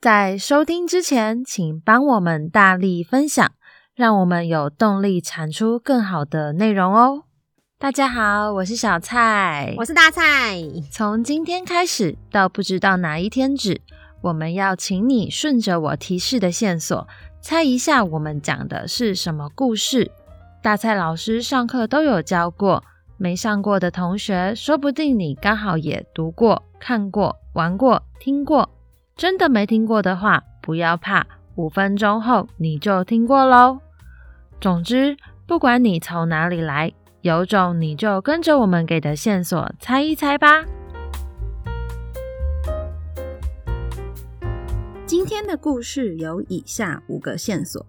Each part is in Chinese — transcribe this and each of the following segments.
在收听之前，请帮我们大力分享，让我们有动力产出更好的内容哦。大家好，我是小蔡，我是大蔡。从今天开始到不知道哪一天止，我们要请你顺着我提示的线索，猜一下我们讲的是什么故事。大蔡老师上课都有教过，没上过的同学，说不定你刚好也读过、看过、玩过、听过。真的没听过的话，不要怕，五分钟后你就听过喽。总之，不管你从哪里来，有种你就跟着我们给的线索猜一猜吧。今天的故事有以下五个线索：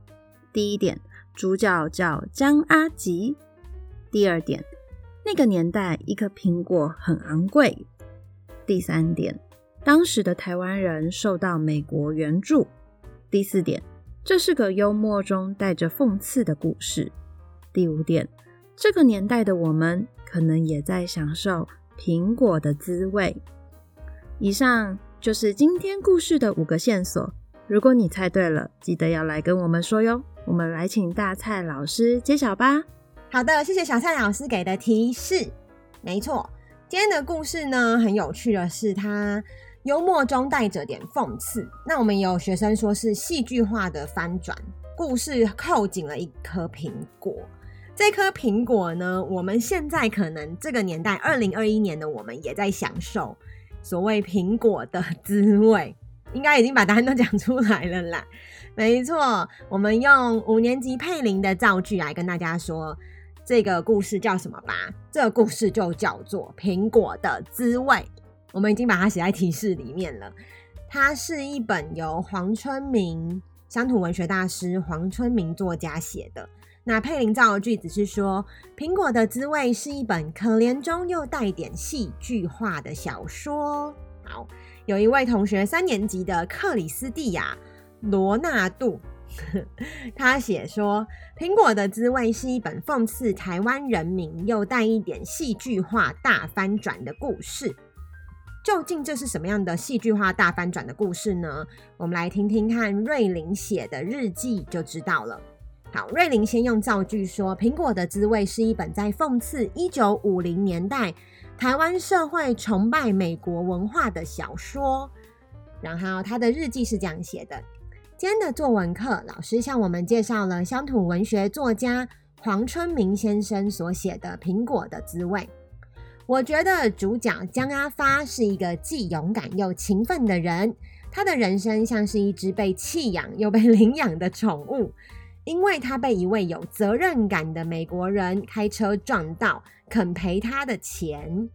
第一点，主角叫江阿吉；第二点，那个年代一颗苹果很昂贵；第三点。当时的台湾人受到美国援助。第四点，这是个幽默中带着讽刺的故事。第五点，这个年代的我们可能也在享受苹果的滋味。以上就是今天故事的五个线索。如果你猜对了，记得要来跟我们说哟。我们来请大蔡老师揭晓吧。好的，谢谢小蔡老师给的提示。没错，今天的故事呢，很有趣的是它。幽默中带着点讽刺，那我们有学生说是戏剧化的翻转，故事扣紧了一颗苹果。这颗苹果呢，我们现在可能这个年代，二零二一年的我们也在享受所谓苹果的滋味，应该已经把答案都讲出来了啦。没错，我们用五年级佩玲的造句来跟大家说这个故事叫什么吧。这个故事就叫做苹果的滋味。我们已经把它写在提示里面了。它是一本由黄春明乡土文学大师黄春明作家写的。那佩林造的句子是说：“苹果的滋味是一本可怜中又带点戏剧化的小说。”好，有一位同学三年级的克里斯蒂亚罗纳度，他写说：“苹果的滋味是一本讽刺台湾人民又带一点戏剧化大翻转的故事。”究竟这是什么样的戏剧化大翻转的故事呢？我们来听听看瑞玲写的日记就知道了。好，瑞玲先用造句说：“苹果的滋味是一本在讽刺一九五零年代台湾社会崇拜美国文化的小说。”然后他的日记是这样写的：今天的作文课，老师向我们介绍了乡土文学作家黄春明先生所写的《苹果的滋味》。我觉得主角江阿发是一个既勇敢又勤奋的人，他的人生像是一只被弃养又被领养的宠物，因为他被一位有责任感的美国人开车撞到，肯赔他的钱。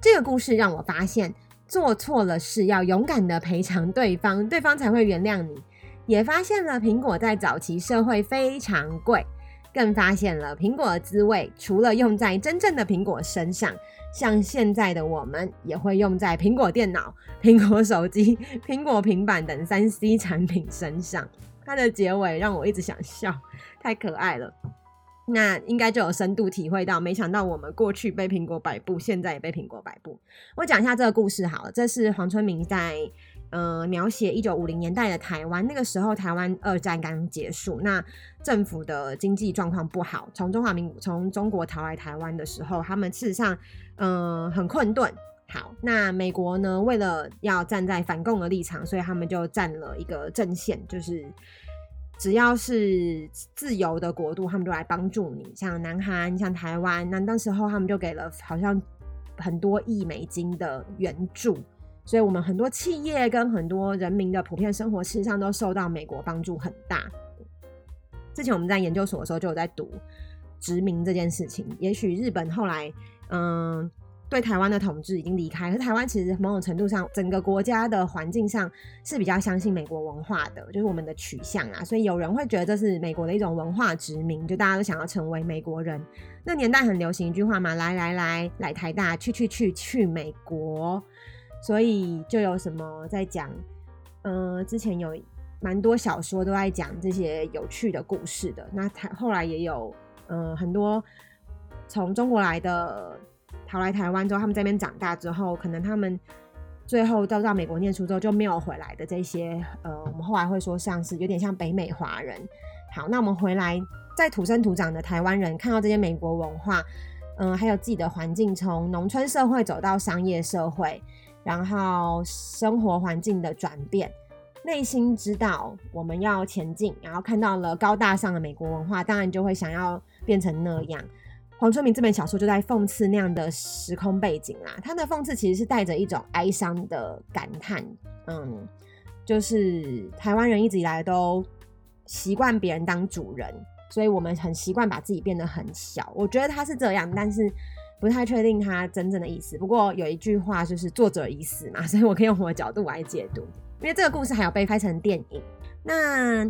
这个故事让我发现，做错了事要勇敢的赔偿对方，对方才会原谅你。也发现了苹果在早期社会非常贵。更发现了苹果的滋味，除了用在真正的苹果身上，像现在的我们也会用在苹果电脑、苹果手机、苹果平板等三 C 产品身上。它的结尾让我一直想笑，太可爱了。那应该就有深度体会到，没想到我们过去被苹果摆布，现在也被苹果摆布。我讲一下这个故事好了，这是黄春明在。呃，描写一九五零年代的台湾，那个时候台湾二战刚结束，那政府的经济状况不好。从中华民从中国逃来台湾的时候，他们事实上，嗯、很困顿。好，那美国呢，为了要站在反共的立场，所以他们就站了一个阵线，就是只要是自由的国度，他们就来帮助你。像南韩，像台湾，那当时候他们就给了好像很多亿美金的援助。所以，我们很多企业跟很多人民的普遍生活，事实上都受到美国帮助很大。之前我们在研究所的时候就有在读殖民这件事情。也许日本后来，嗯，对台湾的统治已经离开，可是台湾其实某种程度上，整个国家的环境上是比较相信美国文化的，就是我们的取向啊。所以有人会觉得这是美国的一种文化殖民，就大家都想要成为美国人。那年代很流行一句话嘛，来来来，来台大，去去去去美国。所以就有什么在讲，呃，之前有蛮多小说都在讲这些有趣的故事的。那台后来也有，呃，很多从中国来的逃来台湾之后，他们在那边长大之后，可能他们最后都到美国念书之后就没有回来的这些，呃，我们后来会说像是有点像北美华人。好，那我们回来在土生土长的台湾人看到这些美国文化，嗯、呃，还有自己的环境，从农村社会走到商业社会，然后生活环境的转变，内心知道我们要前进，然后看到了高大上的美国文化，当然就会想要变成那样。黄春明这本小说就在讽刺那样的时空背景啦，他的讽刺其实是带着一种哀伤的感叹，嗯，就是台湾人一直以来都习惯别人当主人，所以我们很习惯把自己变得很小。我觉得他是这样，但是不太确定他真正的意思。不过有一句话就是作者已死嘛，所以我可以用我的角度来解读。因为这个故事还有被拍成电影，那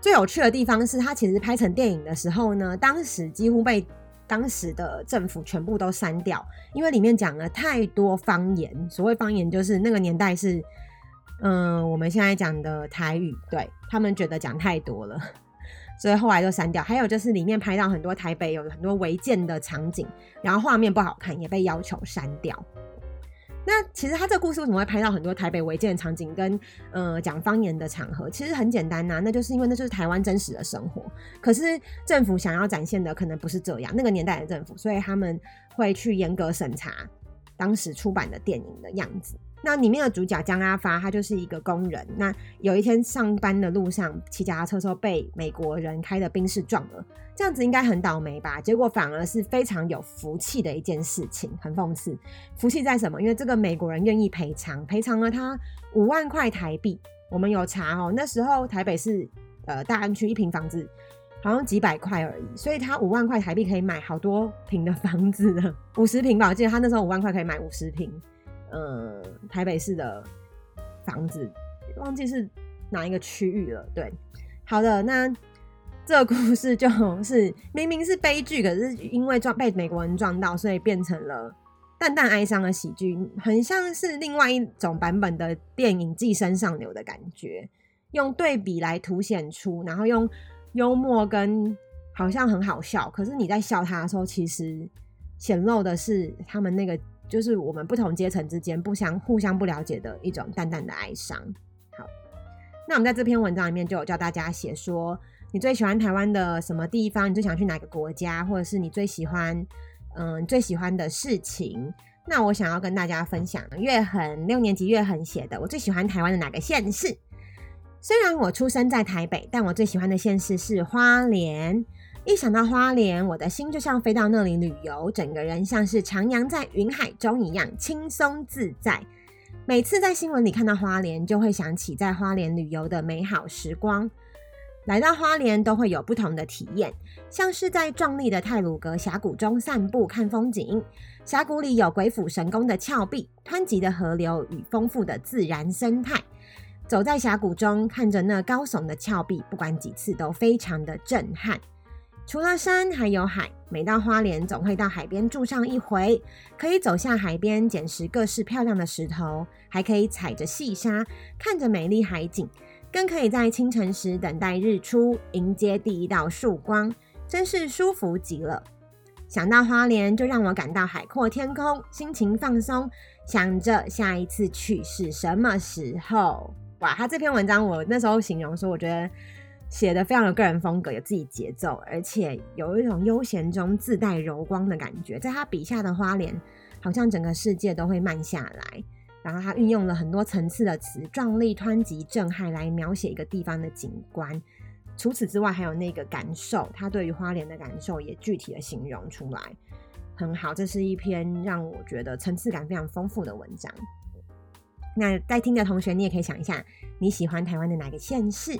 最有趣的地方是，它其实拍成电影的时候呢，当时几乎被。当时的政府全部都删掉，因为里面讲了太多方言。所谓方言，就是那个年代是，嗯、我们现在讲的台语，对，他们觉得讲太多了，所以后来就删掉。还有就是里面拍到很多台北有很多违建的场景，然后画面不好看，也被要求删掉。那其实他这个故事为什么会拍到很多台北违建的场景跟呃讲方言的场合？其实很简单呐、那就是因为那就是台湾真实的生活。可是政府想要展现的可能不是这样，那个年代的政府，所以他们会去严格审查当时出版的电影的样子。那里面的主角江阿发，他就是一个工人。那有一天上班的路上骑脚踏车时候，被美国人开的宾士撞了，这样子应该很倒霉吧？结果反而是非常有福气的一件事情，很讽刺。福气在什么？因为这个美国人愿意赔偿，赔偿了他五万块台币。我们有查哦，那时候台北市呃大安区一平房子好像几百块而已，所以他五万块台币可以买好多平的房子了，五十平吧？我记得他那时候五万块可以买五十平。呃，台北市的房子，忘记是哪一个区域了。对，好的，那这个故事就 是明明是悲剧，可是因为撞被美国人撞到，所以变成了淡淡哀伤的喜剧，很像是另外一种版本的电影《寄生上流》的感觉，用对比来凸显出，然后用幽默跟好像很好笑，可是你在笑他的时候，其实显露的是他们那个。就是我们不同阶层之间不相互相不了解的一种淡淡的哀伤。好，那我们在这篇文章里面就有教大家写说，你最喜欢台湾的什么地方？你最想去哪个国家？或者是你最喜欢嗯最喜欢的事情？那我想要跟大家分享，月恒六年级月恒写的，我最喜欢台湾的哪个县市？虽然我出生在台北，但我最喜欢的县市是花莲。一想到花莲，我的心就像飞到那里旅游，整个人像是徜徉在云海中一样轻松自在。每次在新闻里看到花莲，就会想起在花莲旅游的美好时光。来到花莲都会有不同的体验，像是在壮丽的泰鲁阁峡谷中散步看风景。峡谷里有鬼斧神工的峭壁、湍急的河流与丰富的自然生态。走在峡谷中，看着那高耸的峭壁，不管几次都非常的震撼。除了山，还有海。每到花莲，总会到海边住上一回，可以走下海边捡拾各式漂亮的石头，还可以踩着细沙，看着美丽海景，更可以在清晨时等待日出，迎接第一道曙光，真是舒服极了。想到花莲，就让我感到海阔天空，心情放松，想着下一次去是什么时候。哇，他这篇文章我那时候形容说，我觉得。写的非常有个人风格，有自己节奏，而且有一种悠闲中自带柔光的感觉。在他笔下的花莲，好像整个世界都会慢下来。然后他运用了很多层次的词，壮丽、湍急、震撼，来描写一个地方的景观。除此之外，还有那个感受，他对于花莲的感受也具体的形容出来，很好。这是一篇让我觉得层次感非常丰富的文章。那在听的同学，你也可以想一下，你喜欢台湾的哪个县市？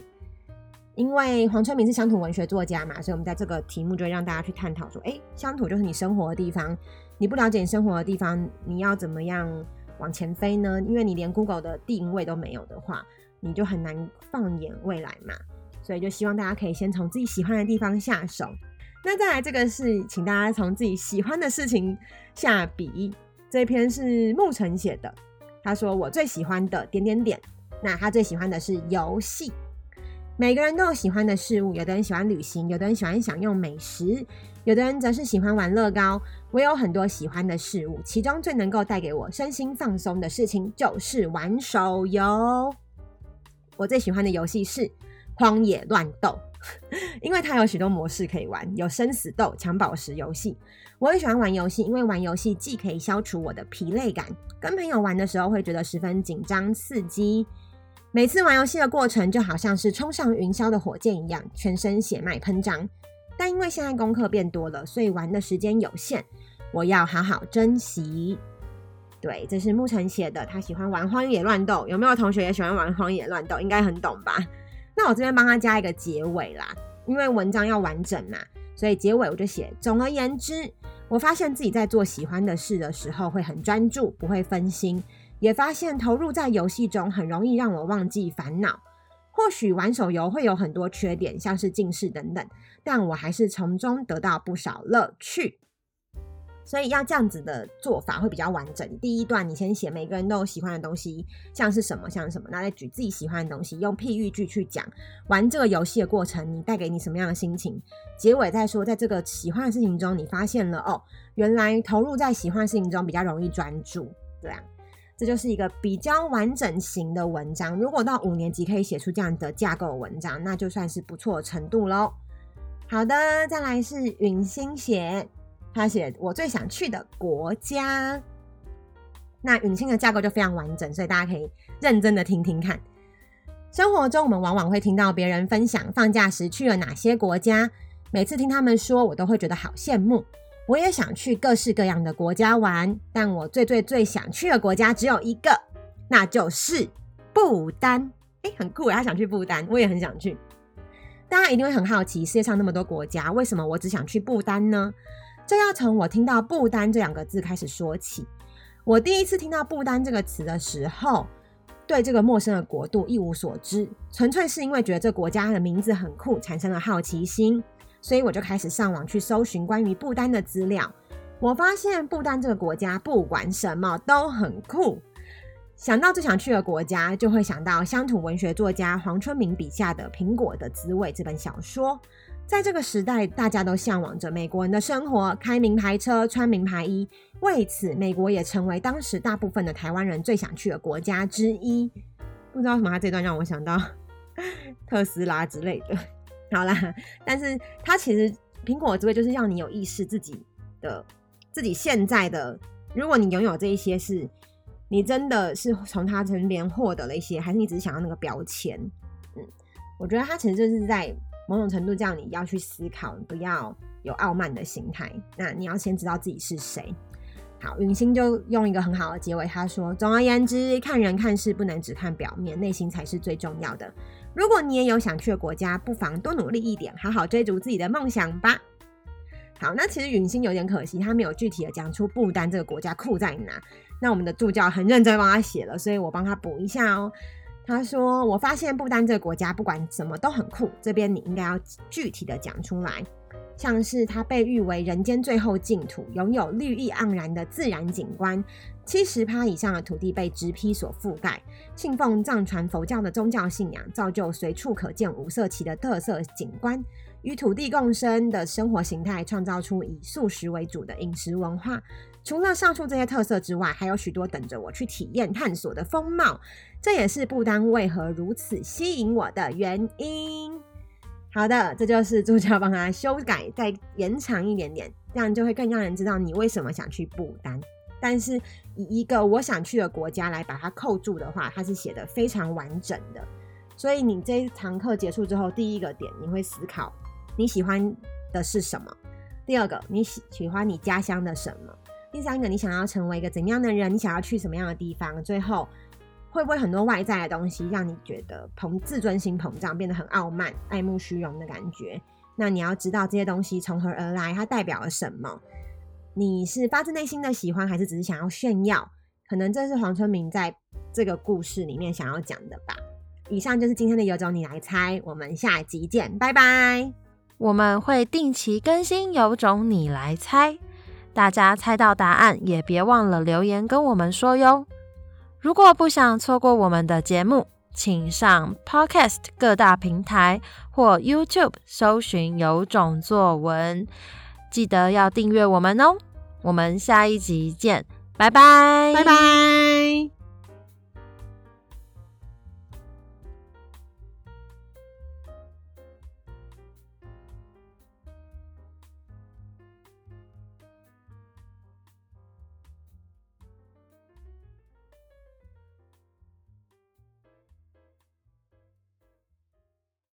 因为黄春明是乡土文学作家嘛，所以我们在这个题目就会让大家去探讨说，哎，乡土就是你生活的地方，你不了解你生活的地方，你要怎么样往前飞呢？因为你连 Google 的定位都没有的话，你就很难放眼未来嘛。所以就希望大家可以先从自己喜欢的地方下手。那再来这个是，请大家从自己喜欢的事情下笔。这篇是牧尘写的，他说我最喜欢的点点点，那他最喜欢的是游戏。每个人都有喜欢的事物，有的人喜欢旅行，有的人喜欢享用美食，有的人则是喜欢玩乐高。我有很多喜欢的事物，其中最能够带给我身心放松的事情就是玩手游。我最喜欢的游戏是《荒野乱斗》，因为它有许多模式可以玩，有生死斗、抢宝石游戏。我很喜欢玩游戏，因为玩游戏既可以消除我的疲累感，跟朋友玩的时候会觉得十分紧张刺激。每次玩游戏的过程就好像是冲上云霄的火箭一样，全身血脉喷张。但因为现在功课变多了，所以玩的时间有限，我要好好珍惜。对，这是沐晨写的，他喜欢玩《荒野乱斗》。有没有同学也喜欢玩《荒野乱斗》？应该很懂吧？那我这边帮他加一个结尾啦，因为文章要完整嘛，所以结尾我就写：总而言之，我发现自己在做喜欢的事的时候会很专注，不会分心。也发现投入在游戏中很容易让我忘记烦恼。或许玩手游会有很多缺点，像是近视等等，但我还是从中得到不少乐趣。所以要这样子的做法会比较完整。第一段你先写每个人都有喜欢的东西，像是什么像是什么，然后再举自己喜欢的东西，用譬喻句去讲玩这个游戏的过程，你带给你什么样的心情。结尾再说，在这个喜欢的事情中，你发现了哦，原来投入在喜欢的事情中比较容易专注，这样。这就是一个比较完整型的文章。如果到五年级可以写出这样的架构文章，那就算是不错的程度喽。好的，再来是允星写，他写我最想去的国家。那允星的架构就非常完整，所以大家可以认真的听听看。生活中我们往往会听到别人分享放假时去了哪些国家，每次听他们说，我都会觉得好羡慕。我也想去各式各样的国家玩，但我最最最想去的国家只有一个，那就是不丹。诶，很酷，他想去不丹，我也很想去。大家一定会很好奇，世界上那么多国家，为什么我只想去不丹呢？这要从我听到“不丹”这两个字开始说起。我第一次听到“不丹”这个词的时候，对这个陌生的国度一无所知，纯粹是因为觉得这国家的名字很酷，产生了好奇心。所以我就开始上网去搜寻关于不丹的资料。我发现不丹这个国家不管什么都很酷。想到最想去的国家，就会想到乡土文学作家黄春明笔下的《苹果的滋味》这本小说。在这个时代，大家都向往着美国人的生活，开名牌车，穿名牌衣。为此，美国也成为当时大部分的台湾人最想去的国家之一。不知道为什么，他这段让我想到 特斯拉之类的。好啦，但是它其实苹果的滋味就是让你有意识自己的自己现在的，如果你拥有这一些是，你真的是从他身边获得了一些，还是你只是想要那个标签？嗯，我觉得他其实就是在某种程度叫你要去思考，不要有傲慢的心态。那你要先知道自己是谁。好，允欣就用一个很好的结尾，他说：总而言之，看人看事不能只看表面，内心才是最重要的。如果你也有想去的国家，不妨多努力一点，好好追逐自己的梦想吧。好，那其实允欣有点可惜，他没有具体的讲出不丹这个国家酷在哪。那我们的助教很认真帮他写了，所以我帮他补一下哦。他说：“我发现不丹这个国家不管什么都很酷，这边你应该要具体的讲出来。”像是它被誉为人间最后净土，拥有绿意盎然的自然景观，七十趴以上的土地被植被所覆盖，信奉藏传佛教的宗教信仰，造就随处可见五色旗的特色景观，与土地共生的生活形态，创造出以素食为主的饮食文化。除了上述这些特色之外，还有许多等着我去体验探索的风貌，这也是不丹为何如此吸引我的原因。好的，这就是助教帮他修改，再延长一点点，这样就会更让人知道你为什么想去不丹。但是以一个我想去的国家来把它扣住的话，它是写得非常完整的。所以你这一堂课结束之后，第一个点你会思考你喜欢的是什么；第二个你喜喜欢你家乡的什么；第三个你想要成为一个怎样的人，你想要去什么样的地方；最后。会不会很多外在的东西让你觉得膨自尊心膨胀，变得很傲慢、爱慕虚荣的感觉？那你要知道这些东西从何而来，它代表了什么？你是发自内心的喜欢，还是只是想要炫耀？可能这是黄春明在这个故事里面想要讲的吧。以上就是今天的有种你来猜，我们下集见，拜拜。我们会定期更新有种你来猜，大家猜到答案也别忘了留言跟我们说哟。如果不想错过我们的节目，请上 Podcast 各大平台或 YouTube 搜寻“有种作文”，记得要订阅我们哦。我们下一集见，拜拜，拜拜。